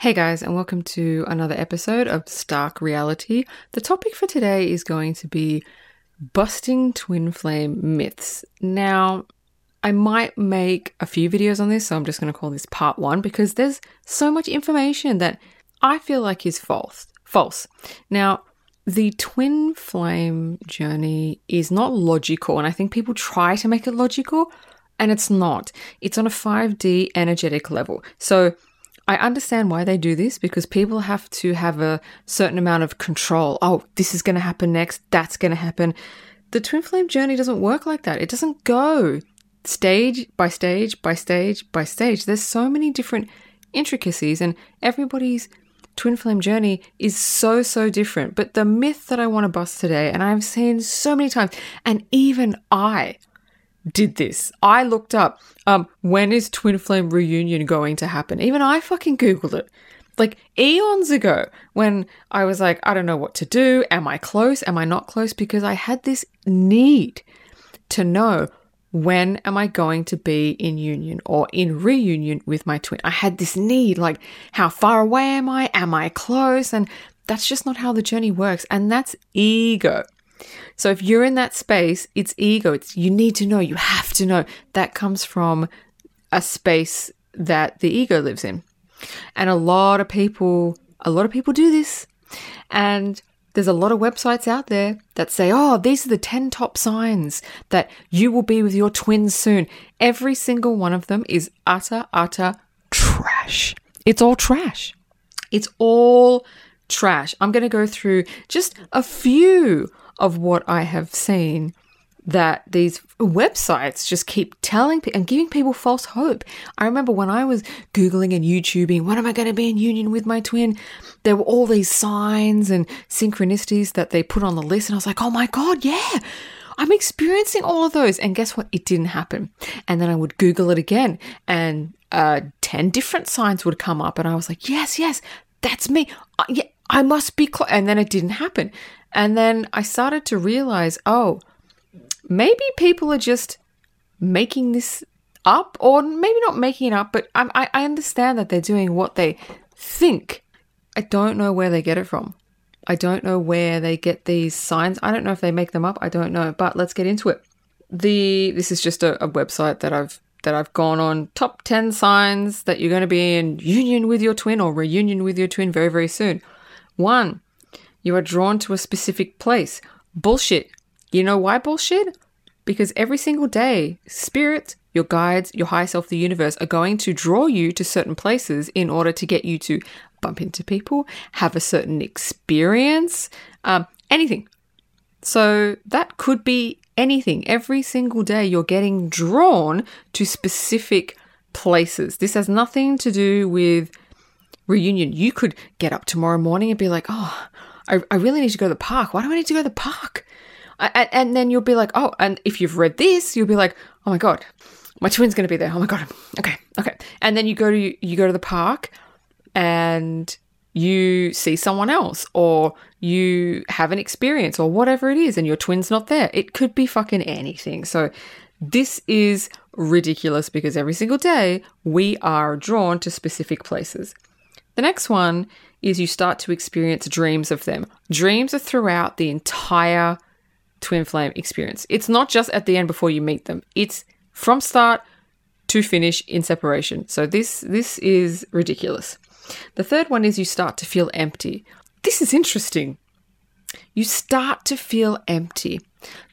Hey guys, and welcome to another episode of Stark Reality. The topic for today is going to be busting twin flame myths. Now, I might make a few videos on this, so I'm just going to call this part one because there's so much information that I feel like is false. False. Now, the twin flame journey is not logical, and I think people try to make it logical, and it's not. It's on a 5D energetic level. So I understand why they do this because people have to have a certain amount of control. Oh, this is going to happen next. That's going to happen. The twin flame journey doesn't work like that. It doesn't go stage by stage by stage by stage. There's so many different intricacies, and everybody's twin flame journey is so, so different. But the myth that I want to bust today, and I've seen so many times, and even I did this. I looked up um, when is Twin Flame reunion going to happen. Even I fucking googled it. Like eons ago, when I was like, I don't know what to do. Am I close? Am I not close? Because I had this need to know when am I going to be in union or in reunion with my twin. I had this need, like, how far away am I? Am I close? And that's just not how the journey works. And that's ego. So if you're in that space, it's ego. It's you need to know, you have to know. That comes from a space that the ego lives in. And a lot of people a lot of people do this. And there's a lot of websites out there that say, oh, these are the 10 top signs that you will be with your twins soon. Every single one of them is utter, utter trash. It's all trash. It's all trash. I'm going to go through just a few of what I have seen that these websites just keep telling and giving people false hope. I remember when I was Googling and YouTubing, when am I going to be in union with my twin? There were all these signs and synchronicities that they put on the list. And I was like, oh my God, yeah, I'm experiencing all of those. And guess what? It didn't happen. And then I would Google it again and uh, 10 different signs would come up. And I was like, yes, yes, that's me. Uh, yeah, I must be close. And then it didn't happen. And then I started to realize, oh, maybe people are just making this up, or maybe not making it up, but I, I understand that they're doing what they think. I don't know where they get it from. I don't know where they get these signs. I don't know if they make them up. I don't know, but let's get into it. The this is just a, a website that I've that I've gone on top 10 signs that you're going to be in union with your twin or reunion with your twin very, very soon. One, you are drawn to a specific place. Bullshit. You know why bullshit? Because every single day, spirit, your guides, your higher self, the universe are going to draw you to certain places in order to get you to bump into people, have a certain experience, um, anything. So that could be anything. Every single day, you're getting drawn to specific places. This has nothing to do with reunion. You could get up tomorrow morning and be like, oh, I, I really need to go to the park. Why do I need to go to the park? I, and then you'll be like, oh, and if you've read this, you'll be like, oh my god, my twin's going to be there. Oh my god, okay, okay. And then you go to you go to the park, and you see someone else, or you have an experience, or whatever it is, and your twin's not there. It could be fucking anything. So this is ridiculous because every single day we are drawn to specific places. The next one is you start to experience dreams of them. Dreams are throughout the entire twin flame experience. It's not just at the end before you meet them. It's from start to finish in separation. So this this is ridiculous. The third one is you start to feel empty. This is interesting. You start to feel empty.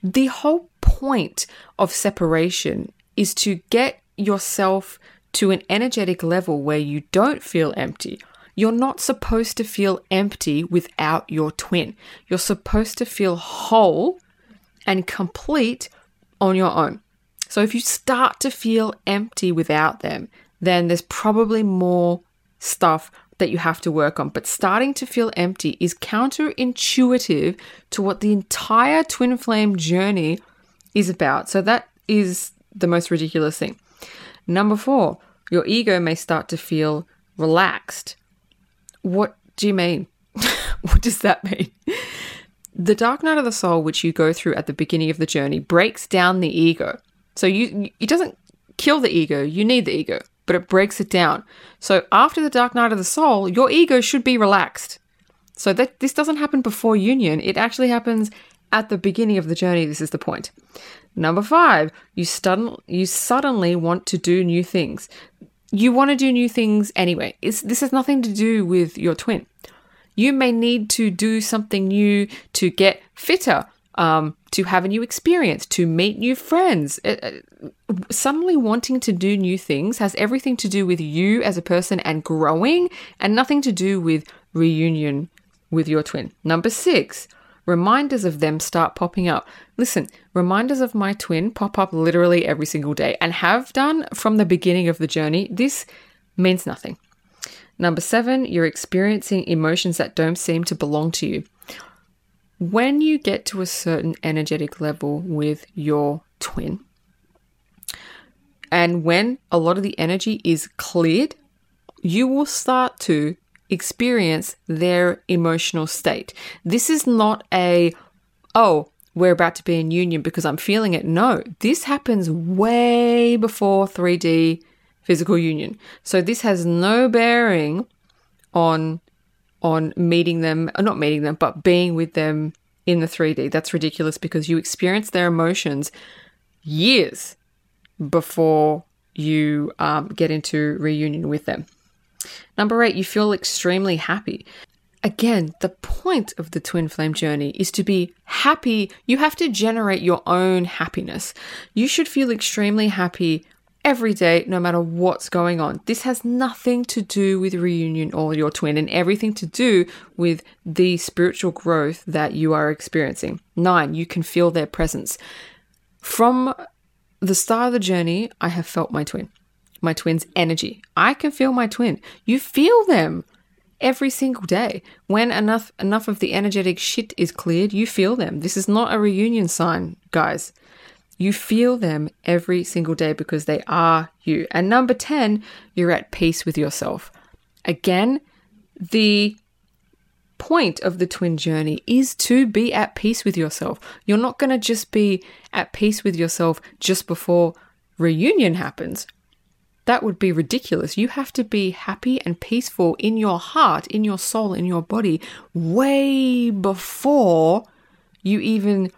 The whole point of separation is to get yourself to an energetic level where you don't feel empty you're not supposed to feel empty without your twin. You're supposed to feel whole and complete on your own. So if you start to feel empty without them, then there's probably more stuff that you have to work on. But starting to feel empty is counterintuitive to what the entire twin flame journey is about. So that is the most ridiculous thing. Number four, your ego may start to feel relaxed what do you mean? what does that mean? The dark night of the soul, which you go through at the beginning of the journey, breaks down the ego. So you it doesn't kill the ego, you need the ego. but it breaks it down. So after the dark night of the soul, your ego should be relaxed. So that this doesn't happen before union, it actually happens at the beginning of the journey. This is the point. Number five, you, stun- you suddenly want to do new things. You want to do new things anyway. It's, this has nothing to do with your twin. You may need to do something new to get fitter, um, to have a new experience, to meet new friends. Uh, uh, suddenly wanting to do new things has everything to do with you as a person and growing, and nothing to do with reunion with your twin. Number six, reminders of them start popping up. Listen, reminders of my twin pop up literally every single day and have done from the beginning of the journey. This means nothing. Number seven, you're experiencing emotions that don't seem to belong to you. When you get to a certain energetic level with your twin, and when a lot of the energy is cleared, you will start to experience their emotional state. This is not a, oh, we're about to be in union because I'm feeling it. No, this happens way before 3D physical union. So this has no bearing on on meeting them, not meeting them, but being with them in the 3D. That's ridiculous because you experience their emotions years before you um, get into reunion with them. Number eight, you feel extremely happy. Again, the point of the twin flame journey is to be happy. You have to generate your own happiness. You should feel extremely happy every day, no matter what's going on. This has nothing to do with reunion or your twin and everything to do with the spiritual growth that you are experiencing. Nine, you can feel their presence. From the start of the journey, I have felt my twin, my twin's energy. I can feel my twin. You feel them every single day. When enough enough of the energetic shit is cleared, you feel them. This is not a reunion sign, guys. You feel them every single day because they are you. And number 10, you're at peace with yourself. Again, the point of the twin journey is to be at peace with yourself. You're not going to just be at peace with yourself just before reunion happens. That would be ridiculous. You have to be happy and peaceful in your heart, in your soul, in your body, way before you even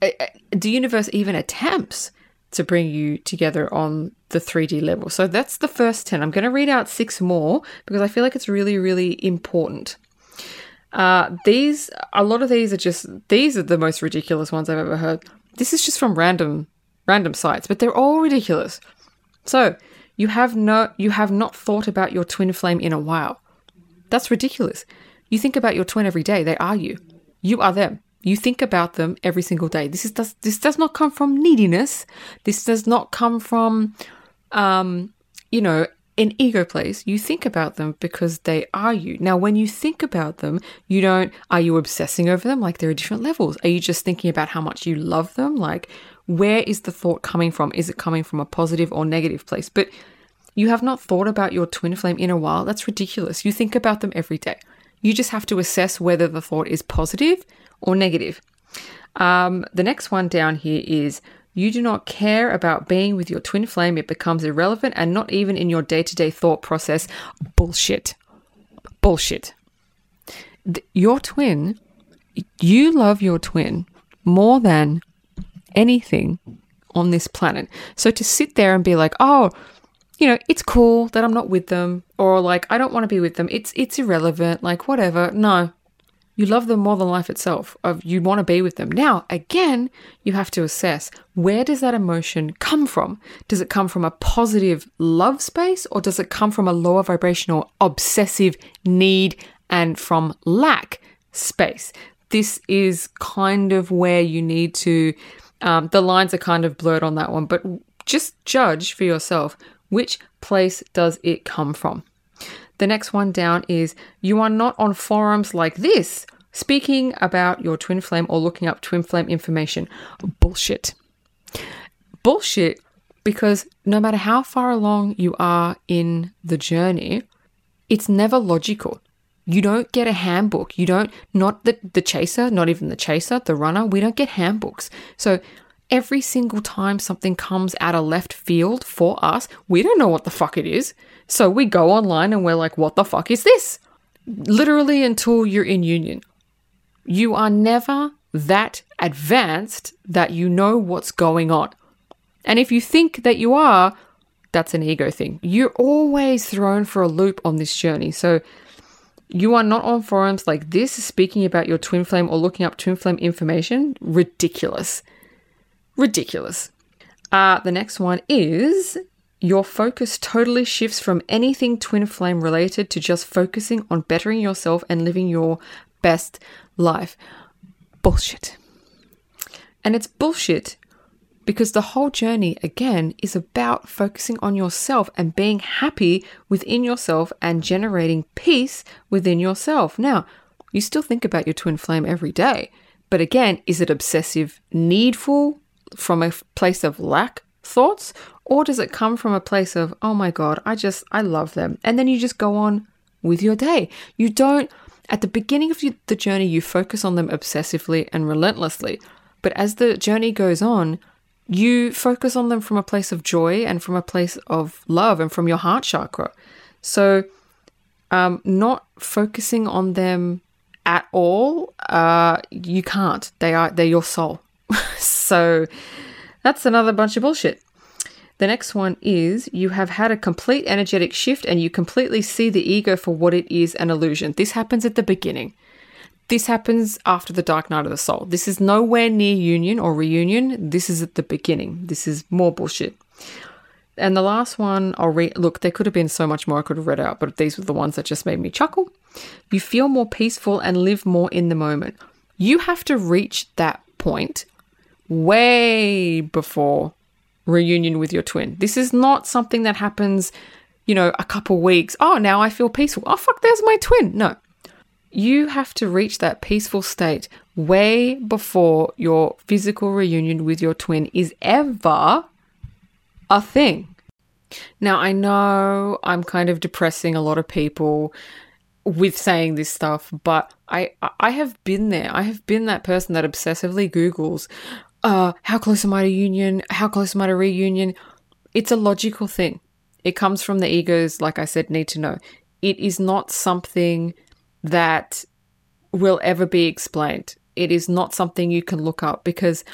uh, uh, the universe even attempts to bring you together on the 3D level. So that's the first 10. I'm going to read out six more because I feel like it's really, really important. Uh, these, a lot of these are just, these are the most ridiculous ones I've ever heard. This is just from random, random sites, but they're all ridiculous. So you have no, you have not thought about your twin flame in a while. That's ridiculous. You think about your twin every day. They are you. You are them. You think about them every single day. This is does this does not come from neediness. This does not come from, um, you know, an ego place. You think about them because they are you. Now, when you think about them, you don't. Are you obsessing over them? Like there are different levels. Are you just thinking about how much you love them? Like where is the thought coming from? Is it coming from a positive or negative place? But you have not thought about your twin flame in a while. That's ridiculous. You think about them every day. You just have to assess whether the thought is positive or negative. Um, the next one down here is you do not care about being with your twin flame. It becomes irrelevant and not even in your day to day thought process. Bullshit. Bullshit. Your twin, you love your twin more than anything on this planet. So to sit there and be like, oh, you know, it's cool that I'm not with them, or like I don't want to be with them. It's it's irrelevant. Like whatever. No, you love them more than life itself. Of you want to be with them. Now, again, you have to assess where does that emotion come from? Does it come from a positive love space or does it come from a lower vibrational obsessive need and from lack space? This is kind of where you need to um, the lines are kind of blurred on that one, but just judge for yourself which place does it come from. The next one down is you are not on forums like this speaking about your twin flame or looking up twin flame information. Bullshit. Bullshit because no matter how far along you are in the journey, it's never logical. You don't get a handbook. You don't, not the, the chaser, not even the chaser, the runner, we don't get handbooks. So every single time something comes out of left field for us, we don't know what the fuck it is. So we go online and we're like, what the fuck is this? Literally until you're in union. You are never that advanced that you know what's going on. And if you think that you are, that's an ego thing. You're always thrown for a loop on this journey. So you are not on forums like this speaking about your twin flame or looking up twin flame information. Ridiculous. Ridiculous. Uh, the next one is your focus totally shifts from anything twin flame related to just focusing on bettering yourself and living your best life. Bullshit. And it's bullshit because the whole journey, again, is about focusing on yourself and being happy within yourself and generating peace within yourself. Now, you still think about your twin flame every day, but again, is it obsessive, needful from a place of lack thoughts? Or does it come from a place of, oh my God, I just, I love them. And then you just go on with your day. You don't, at the beginning of the journey, you focus on them obsessively and relentlessly. But as the journey goes on, you focus on them from a place of joy and from a place of love and from your heart chakra. So, um, not focusing on them at all, uh, you can't. They are they're your soul. so that's another bunch of bullshit. The next one is you have had a complete energetic shift and you completely see the ego for what it is an illusion. This happens at the beginning. This happens after the dark night of the soul. This is nowhere near union or reunion. This is at the beginning. This is more bullshit. And the last one, I'll read. Look, there could have been so much more I could have read out, but these were the ones that just made me chuckle. You feel more peaceful and live more in the moment. You have to reach that point way before reunion with your twin. This is not something that happens, you know, a couple weeks. Oh, now I feel peaceful. Oh, fuck, there's my twin. No. You have to reach that peaceful state way before your physical reunion with your twin is ever a thing. Now, I know I'm kind of depressing a lot of people with saying this stuff, but I I have been there. I have been that person that obsessively Googles, uh, how close am I to union? How close am I to reunion? It's a logical thing. It comes from the egos, like I said, need to know. It is not something that will ever be explained. It is not something you can look up because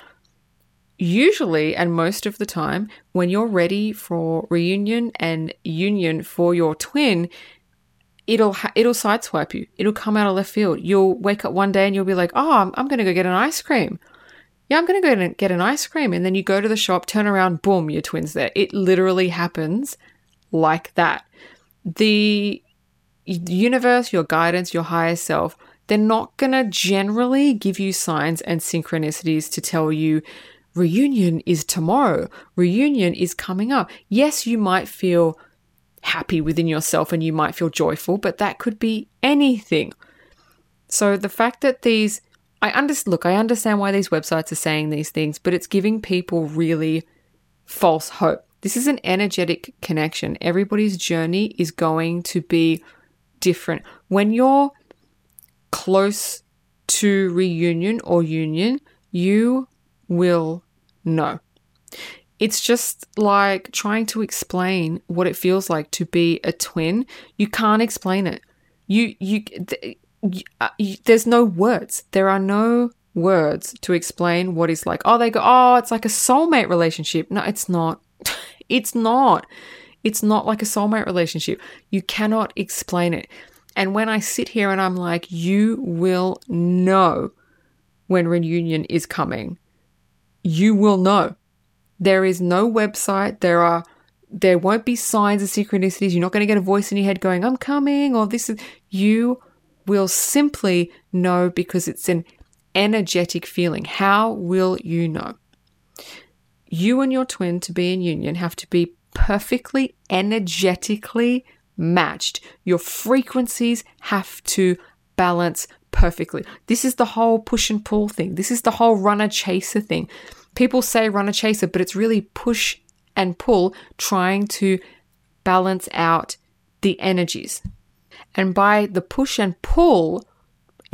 usually and most of the time, when you're ready for reunion and union for your twin, it'll ha- it'll sideswipe you. It'll come out of left field. You'll wake up one day and you'll be like, "Oh, I'm, I'm going to go get an ice cream." yeah, I'm going to go and get an ice cream. And then you go to the shop, turn around, boom, your twin's there. It literally happens like that. The universe, your guidance, your higher self, they're not going to generally give you signs and synchronicities to tell you reunion is tomorrow, reunion is coming up. Yes, you might feel happy within yourself and you might feel joyful, but that could be anything. So the fact that these I understand. Look, I understand why these websites are saying these things, but it's giving people really false hope. This is an energetic connection. Everybody's journey is going to be different. When you're close to reunion or union, you will know. It's just like trying to explain what it feels like to be a twin. You can't explain it. You you uh, there's no words. There are no words to explain what it's like. Oh, they go, oh, it's like a soulmate relationship. No, it's not. it's not. It's not like a soulmate relationship. You cannot explain it. And when I sit here and I'm like, you will know when reunion is coming, you will know. There is no website. There are there won't be signs of synchronicities. You're not going to get a voice in your head going, I'm coming, or this is you will simply know because it's an energetic feeling. How will you know? You and your twin to be in union have to be perfectly energetically matched. Your frequencies have to balance perfectly. This is the whole push and pull thing. This is the whole runner chaser thing. People say runner chaser, but it's really push and pull trying to balance out the energies. And by the push and pull,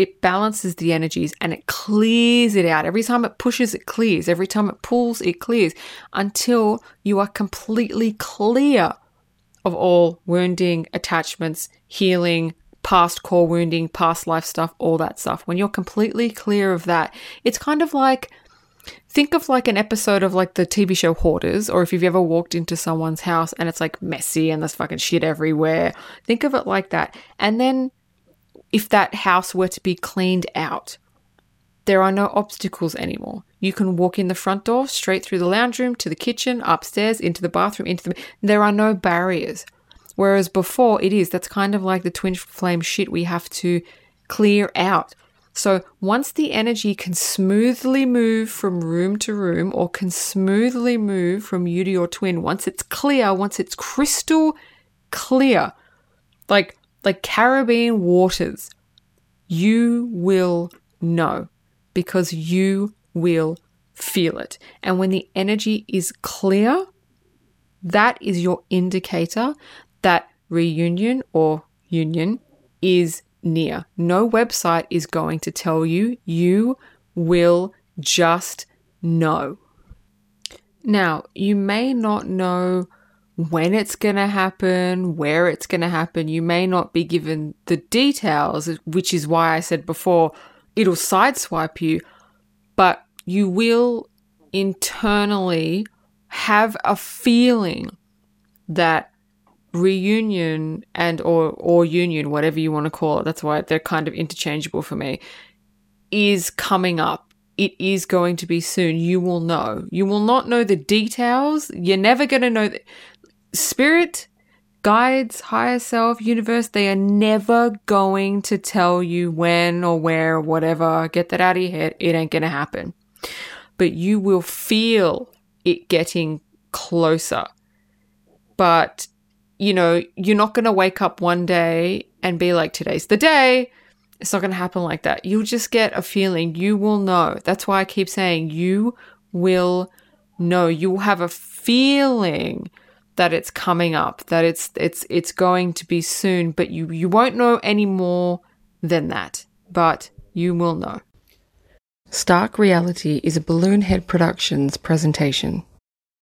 it balances the energies and it clears it out. Every time it pushes, it clears. Every time it pulls, it clears until you are completely clear of all wounding, attachments, healing, past core wounding, past life stuff, all that stuff. When you're completely clear of that, it's kind of like think of like an episode of like the TV show Hoarders, or if you've ever walked into someone's house and it's like messy and there's fucking shit everywhere. Think of it like that. And then if that house were to be cleaned out, there are no obstacles anymore. You can walk in the front door, straight through the lounge room, to the kitchen, upstairs, into the bathroom, into the. There are no barriers. Whereas before, it is. That's kind of like the twin flame shit we have to clear out. So once the energy can smoothly move from room to room or can smoothly move from you to your twin, once it's clear, once it's crystal clear, like like Caribbean waters, you will know because you will feel it. And when the energy is clear, that is your indicator that reunion or union is near. No website is going to tell you. You will just know. Now, you may not know when it's going to happen, where it's going to happen. You may not be given the details, which is why I said before it'll sideswipe you, but you will internally have a feeling that reunion and or or union whatever you want to call it that's why they're kind of interchangeable for me is coming up. It is going to be soon. You will know. You will not know the details. You're never going to know the, spirit guides higher self universe they are never going to tell you when or where or whatever get that out of your head it ain't going to happen but you will feel it getting closer but you know, you're not going to wake up one day and be like, today's the day. It's not going to happen like that. You'll just get a feeling. You will know. That's why I keep saying you will know. You will have a feeling that it's coming up, that it's it's it's going to be soon, but you you won't know any more than that. But you will know. Stark Reality is a Balloon Head Productions presentation.